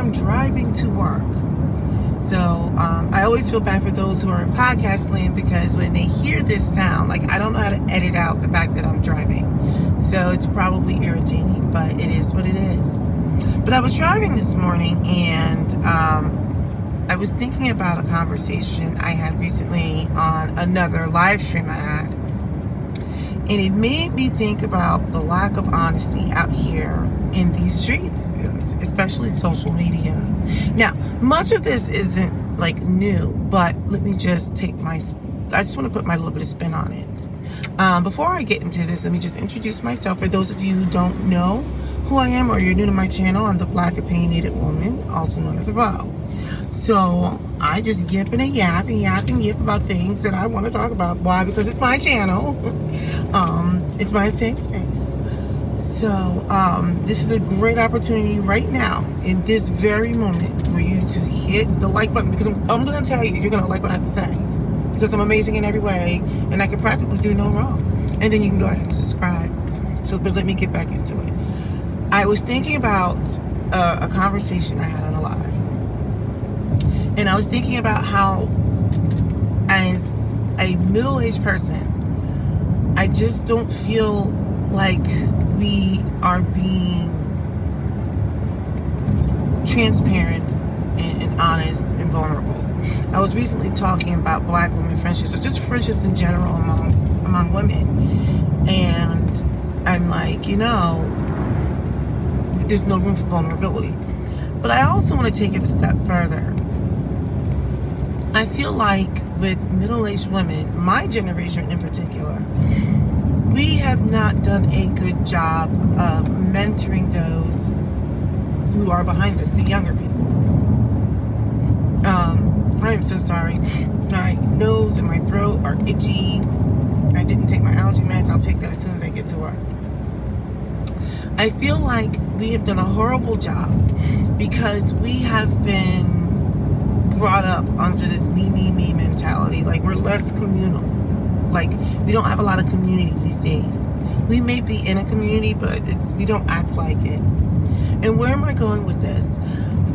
am driving to work. So um, I always feel bad for those who are in podcast land because when they hear this sound, like I don't know how to edit out the fact that I'm driving. So it's probably irritating, but it is what it is. But I was driving this morning and um, I was thinking about a conversation I had recently on another live stream I had. And it made me think about the lack of honesty out here in these streets, especially social media. Now, much of this isn't like new, but let me just take my, I just want to put my little bit of spin on it. Um, before I get into this, let me just introduce myself. For those of you who don't know who I am or you're new to my channel, I'm the Black Opinionated Woman, also known as a Bo. So I just yip and a yap and yap and yip about things that I want to talk about. Why? Because it's my channel. um, it's my safe space. So, um, this is a great opportunity right now, in this very moment, for you to hit the like button because I'm, I'm going to tell you, you're going to like what I have to say because I'm amazing in every way and I can practically do no wrong. And then you can go ahead and subscribe. So, but let me get back into it. I was thinking about uh, a conversation I had on a live, and I was thinking about how, as a middle aged person, I just don't feel like we are being transparent and, and, honest and vulnerable. I was recently talking about black women friendships or just friendships in general among among women. And I'm like, you know, there's no room for vulnerability. But I also want to take it a step further. I feel like with middle-aged women, my generation in particular, we have not done a good job of mentoring those who are behind us, the younger people. Um, I am so sorry. My nose and my throat are itchy. I didn't take my allergy meds. I'll take that as soon as I get to work. I feel like we have done a horrible job because we have been brought up under this me, me, me mentality. Like we're less communal like we don't have a lot of community these days. We may be in a community, but it's we don't act like it. And where am I going with this?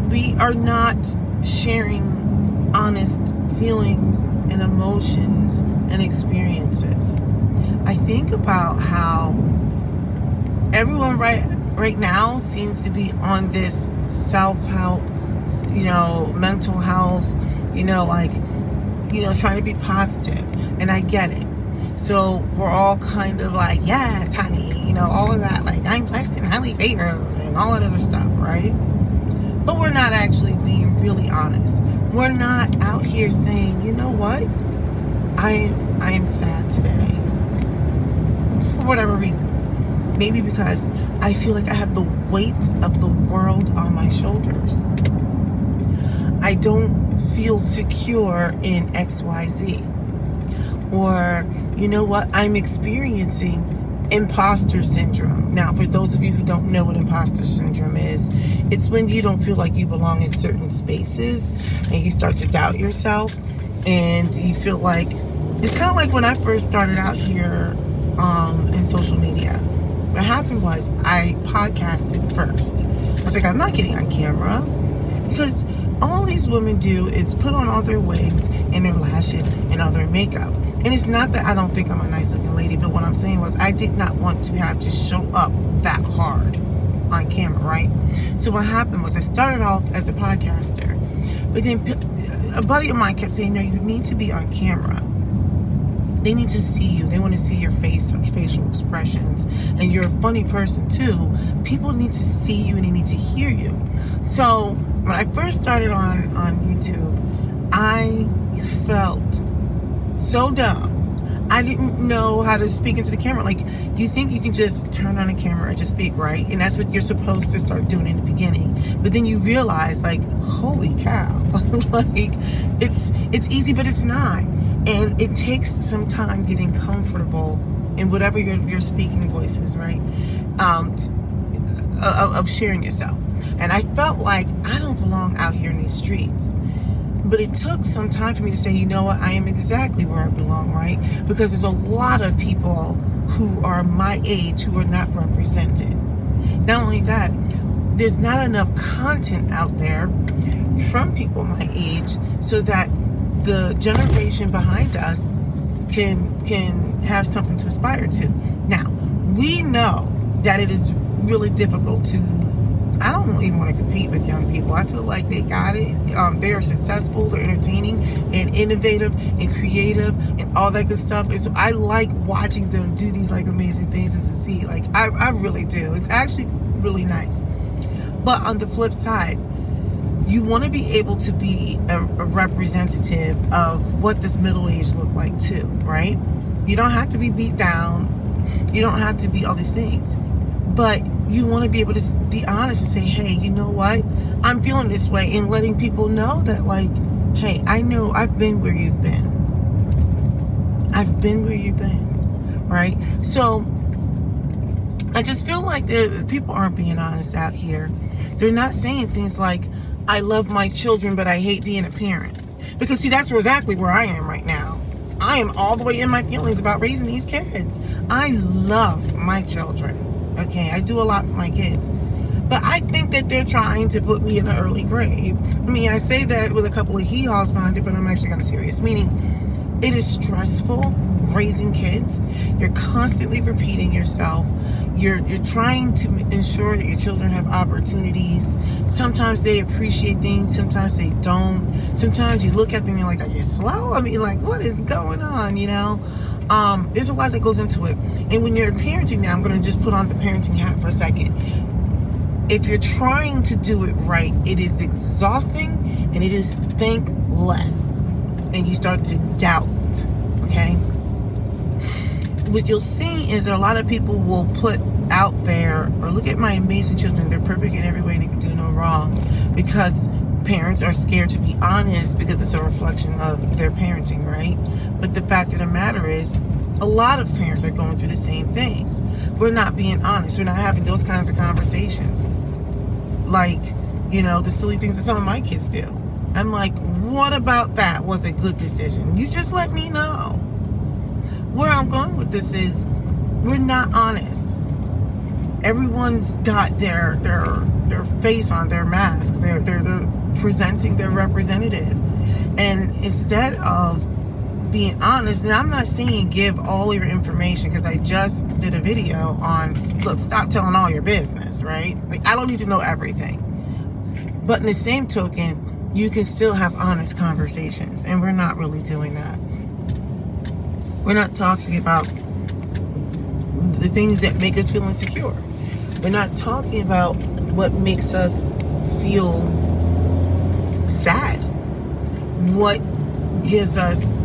We are not sharing honest feelings and emotions and experiences. I think about how everyone right right now seems to be on this self-help, you know, mental health, you know, like you know, trying to be. And I get it. So we're all kind of like, yes, honey, you know, all of that, like, I'm blessed and highly favored and all that other stuff, right? But we're not actually being really honest. We're not out here saying, you know what? I I am sad today. For whatever reasons. Maybe because I feel like I have the weight of the world on my shoulders. I don't feel secure in XYZ. Or, you know what, I'm experiencing imposter syndrome. Now, for those of you who don't know what imposter syndrome is, it's when you don't feel like you belong in certain spaces and you start to doubt yourself and you feel like it's kind of like when I first started out here um, in social media. What happened was I podcasted first. I was like, I'm not getting on camera because all these women do is put on all their wigs and their lashes and all their makeup. And it's not that I don't think I'm a nice looking lady, but what I'm saying was I did not want to have to show up that hard on camera, right? So what happened was I started off as a podcaster, but then a buddy of mine kept saying, "No, you need to be on camera." They need to see you. They want to see your face, facial expressions, and you're a funny person too. People need to see you and they need to hear you. So when I first started on on YouTube, I felt so dumb. I didn't know how to speak into the camera. Like, you think you can just turn on a camera and just speak, right? And that's what you're supposed to start doing in the beginning. But then you realize, like, holy cow, like it's it's easy, but it's not. And it takes some time getting comfortable in whatever your your speaking voice is, right? Um, of, of sharing yourself. And I felt like I don't belong out here in these streets. But it took some time for me to say, you know what, I am exactly where I belong, right? Because there's a lot of people who are my age who are not represented. Not only that, there's not enough content out there from people my age so that the generation behind us can can have something to aspire to. Now, we know that it is really difficult to I don't even want to compete with young people. I feel like they got it. Um, they are successful, they're entertaining and innovative and creative and all that good stuff. And so I like watching them do these like amazing things and succeed. Like I, I really do. It's actually really nice. But on the flip side, you want to be able to be a, a representative of what does middle age look like too, right? You don't have to be beat down. You don't have to be all these things. But you want to be able to be honest and say, hey, you know what? I'm feeling this way and letting people know that, like, hey, I know I've been where you've been. I've been where you've been, right? So I just feel like the people aren't being honest out here. They're not saying things like, I love my children, but I hate being a parent. Because, see, that's exactly where I am right now. I am all the way in my feelings about raising these kids. I love my children. Okay, I do a lot for my kids. But I think that they're trying to put me in an early grave. I mean, I say that with a couple of hee-haws behind it, but I'm actually kind of serious. Meaning, it is stressful raising kids. You're constantly repeating yourself. You're you're trying to ensure that your children have opportunities. Sometimes they appreciate things, sometimes they don't. Sometimes you look at them and you're like, are you slow? I mean, like, what is going on? You know? Um, there's a lot that goes into it. And when you're parenting now, I'm gonna just put on the parenting hat for a second. If you're trying to do it right, it is exhausting and it is think less. And you start to doubt, okay? what you'll see is that a lot of people will put out there or look at my amazing children they're perfect in every way they can do no wrong because parents are scared to be honest because it's a reflection of their parenting right? But the fact of the matter is a lot of parents are going through the same things. We're not being honest. We're not having those kinds of conversations. Like you know the silly things that some of my kids do. I'm like what about that was a good decision? You just let me know. Where I'm going with this is we're not honest. Everyone's got their their their face on their mask. They're they're, they're presenting their representative. And instead of being honest, and I'm not saying give all your information because I just did a video on look, stop telling all your business, right? Like I don't need to know everything. But in the same token, you can still have honest conversations, and we're not really doing that. We're not talking about the things that make us feel insecure. We're not talking about what makes us feel sad. What gives us,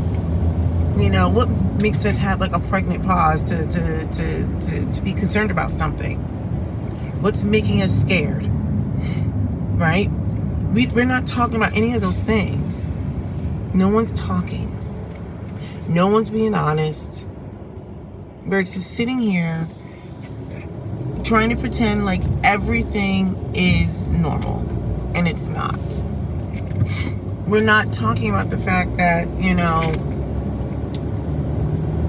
you know, what makes us have like a pregnant pause to, to, to, to, to be concerned about something? What's making us scared? Right? We, we're not talking about any of those things. No one's talking. No one's being honest. We're just sitting here trying to pretend like everything is normal, and it's not. We're not talking about the fact that, you know,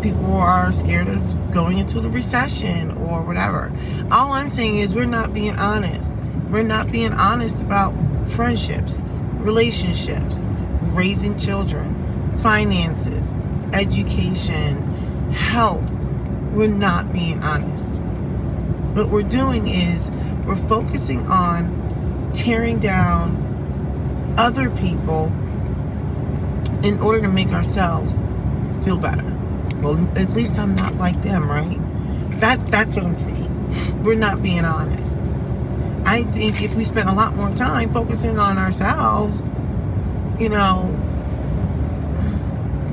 people are scared of going into the recession or whatever. All I'm saying is we're not being honest. We're not being honest about friendships, relationships, raising children, finances, education, health, we're not being honest. What we're doing is we're focusing on tearing down other people in order to make ourselves feel better. Well, at least I'm not like them, right? That that's what I'm saying. We're not being honest. I think if we spent a lot more time focusing on ourselves, you know,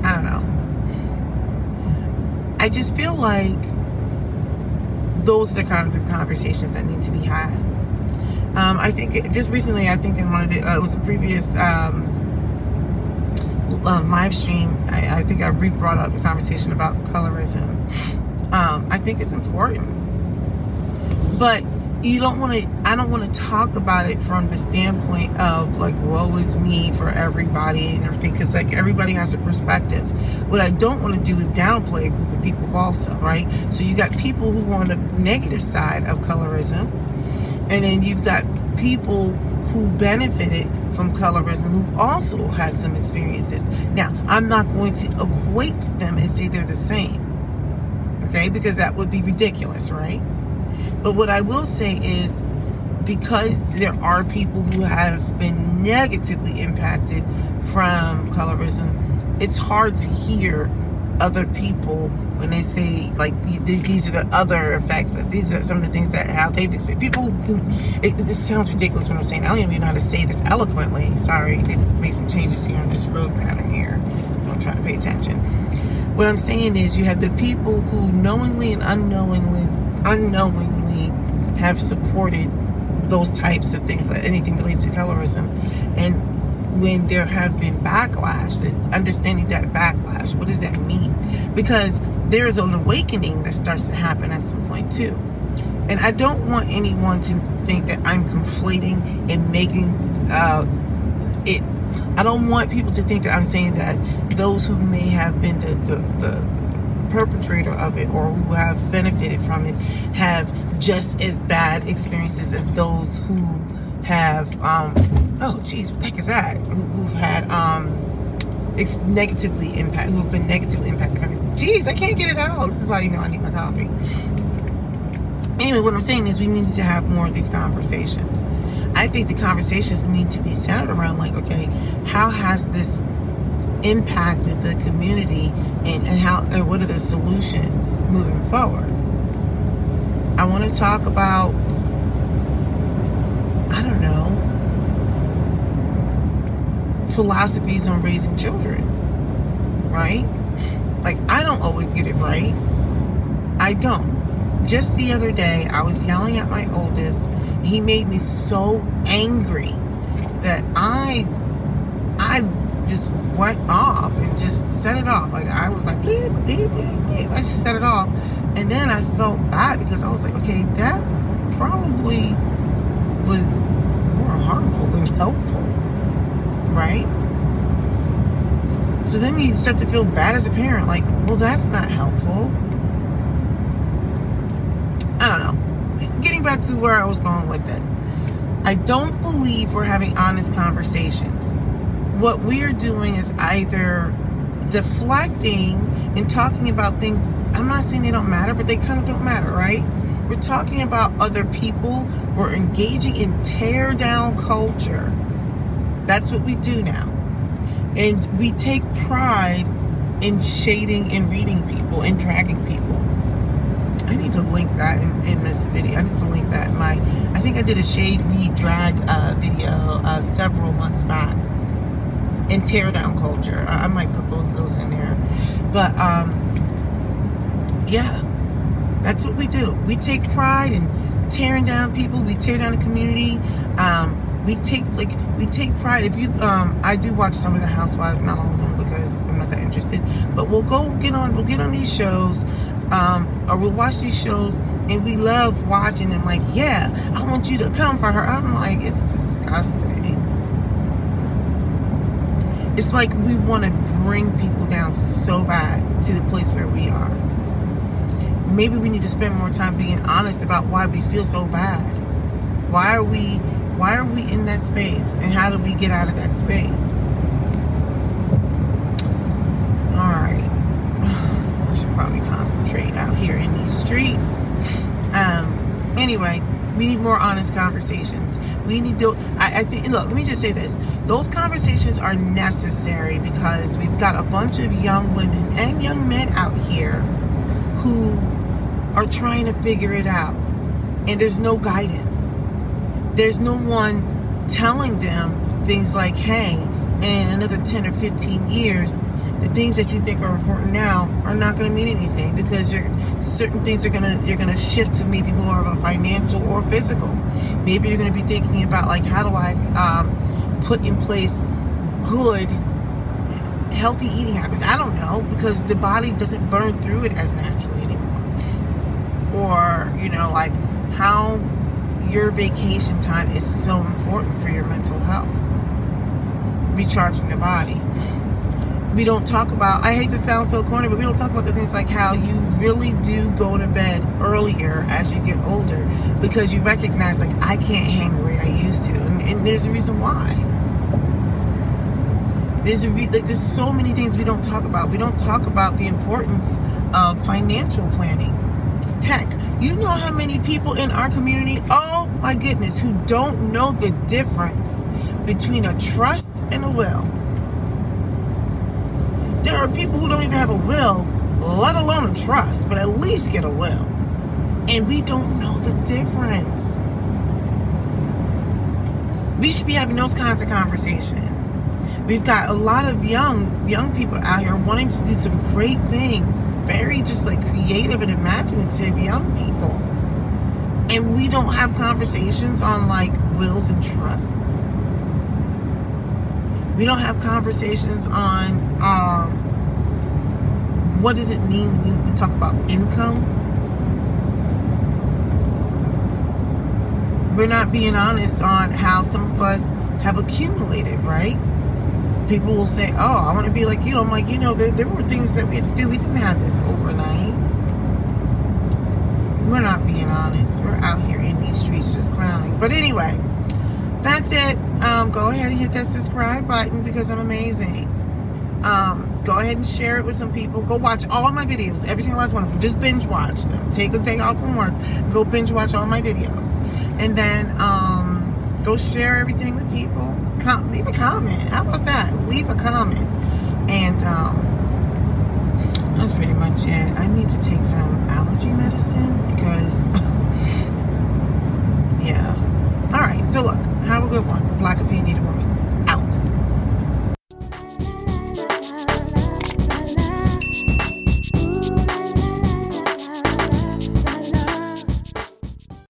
I don't know. I just feel like those are the kind of the conversations that need to be had. Um, I think just recently, I think in one of the, uh, it was a previous um, um, live stream, I, I, think I re brought up the conversation about colorism. Um, I think it's important. But you don't want to i don't want to talk about it from the standpoint of like woe is me for everybody and everything because like everybody has a perspective what i don't want to do is downplay a group of people also right so you got people who are on the negative side of colorism and then you've got people who benefited from colorism who also had some experiences. Now i'm not going to equate them and say they're the same okay? Because that would be ridiculous right? But what I will say is because there are people who have been negatively impacted from colorism, it's hard to hear other people when they say like these are the other effects that these are some of the things that how they've experienced. People it, sounds ridiculous what i'm saying. I don't even know how to say this eloquently. Sorry they made some changes here on this road pattern here so i'm trying to pay attention. What i'm saying is you have the people who knowingly and unknowingly unknowingly have supported those types of things, like anything related to colorism. And when there have been backlash, and understanding that backlash, what does that mean? Because there is an awakening that starts to happen at some point too. And I don't want anyone to think that I'm conflating and making uh, it. I don't want people to think that I'm saying that those who may have been the, the, the perpetrator of it or who have benefited from it have just as bad experiences as those who have um oh geez what the heck is that? Who, have had um ex- negatively impact who've been negatively impacted from it geez i can't get it out. This is why you know i need my coffee. Anyway what i'm saying is we need to have more of these conversations. I think the conversations need to be centered around like okay how has this impacted the community and, and how and what are the solutions moving forward. I want to talk about I don't know philosophies on raising children. Right? Like I don't always get it right. I don't. Just the other day I was yelling at my oldest. He made me so angry that I I just went off and just set it off. Like I was like, bleep, bleep, bleep, bleep. I just set it off. And then I felt bad because I was like, okay, that probably was more harmful than helpful. Right? So then you start to feel bad as a parent, like, well, that's not helpful. I don't know. Getting back to where I was going with this. I don't believe we're having honest conversations what we are doing is either deflecting and talking about things. I'm not saying they don't matter, but they kind of don't matter, right? We're talking about other people. We're engaging in tear down culture. That's what we do now. And we take pride in shading and reading people and dragging people. I need to link that in, in, this video. I need to link that in my. I think I did a shade read drag uh, video uh, several months back and tear down culture. I, I might put both of those in there. But um, yeah, that's what we do. We take pride in tearing down people. We tear down the community. Um, we take like we take pride. If you, um, I do watch some of the Housewives, not all of them because I'm not that interested. But we'll go get on. We'll get on these shows, um, or we'll watch these shows, and we love watching them. Like, yeah, I want you to come for her. I'm like, it's disgusting. It's like we want to bring people down so bad to the place where we are. Maybe we need to spend more time being honest about why we feel so bad. Why are we why are we in that space and how do we get out of that space? All right. I should probably concentrate out here in these streets. Um anyway, we need more honest conversations. We need to, I, I think, look, let me just say this. Those conversations are necessary because we've got a bunch of young women and young men out here who are trying to figure it out. And there's no guidance. There's no one telling them things like, hey, in another 10 or 15 years, the things that you think are important now are not going to mean anything because you're certain things are gonna you're gonna shift to maybe more of a financial or physical. Maybe you're gonna be thinking about like how do I um, put in place good healthy eating habits. I don't know because the body doesn't burn through it as naturally anymore. Or you know like how your vacation time is so important for your mental health. Recharging the body. We don't talk about, I hate to sound so corny, but we don't talk about the things like how you really do go to bed earlier as you get older because you recognize, like, I can't hang the way I used to. And, and there's a reason why. There's a re- like there's so many things we don't talk about. We don't talk about the importance of financial planning. Heck, you know how many people in our community, oh my goodness, who don't know the difference between a trust and a will. There are people who don't even have a will, let alone a trust, but at least get a will. And we don't know the difference. We should be having those kinds of conversations. We've got a lot of young young people out here wanting to do some great things, very just like creative and imaginative young people. And we don't have conversations on like wills and trusts. We don't have conversations on um, what does it mean when we talk about income. We're not being honest on how some of us have accumulated, right? People will say, "Oh, I want to be like you." I'm like, you know, there, there were things that we had to do. We didn't have this overnight. We're not being honest. We're out here in these streets just clowning. But anyway, that's it. Um, go ahead and hit that subscribe button because I'm amazing. Um, go ahead and share it with some people. Go watch all my videos, every single last one of them. Just binge watch them. Take a day off from work. Go binge watch all my videos, and then um, go share everything with people com- leave a comment. How about that? Leave a comment. And um, that's pretty much it. I need to take some allergy medicine because, yeah. All right. So look, have a good one.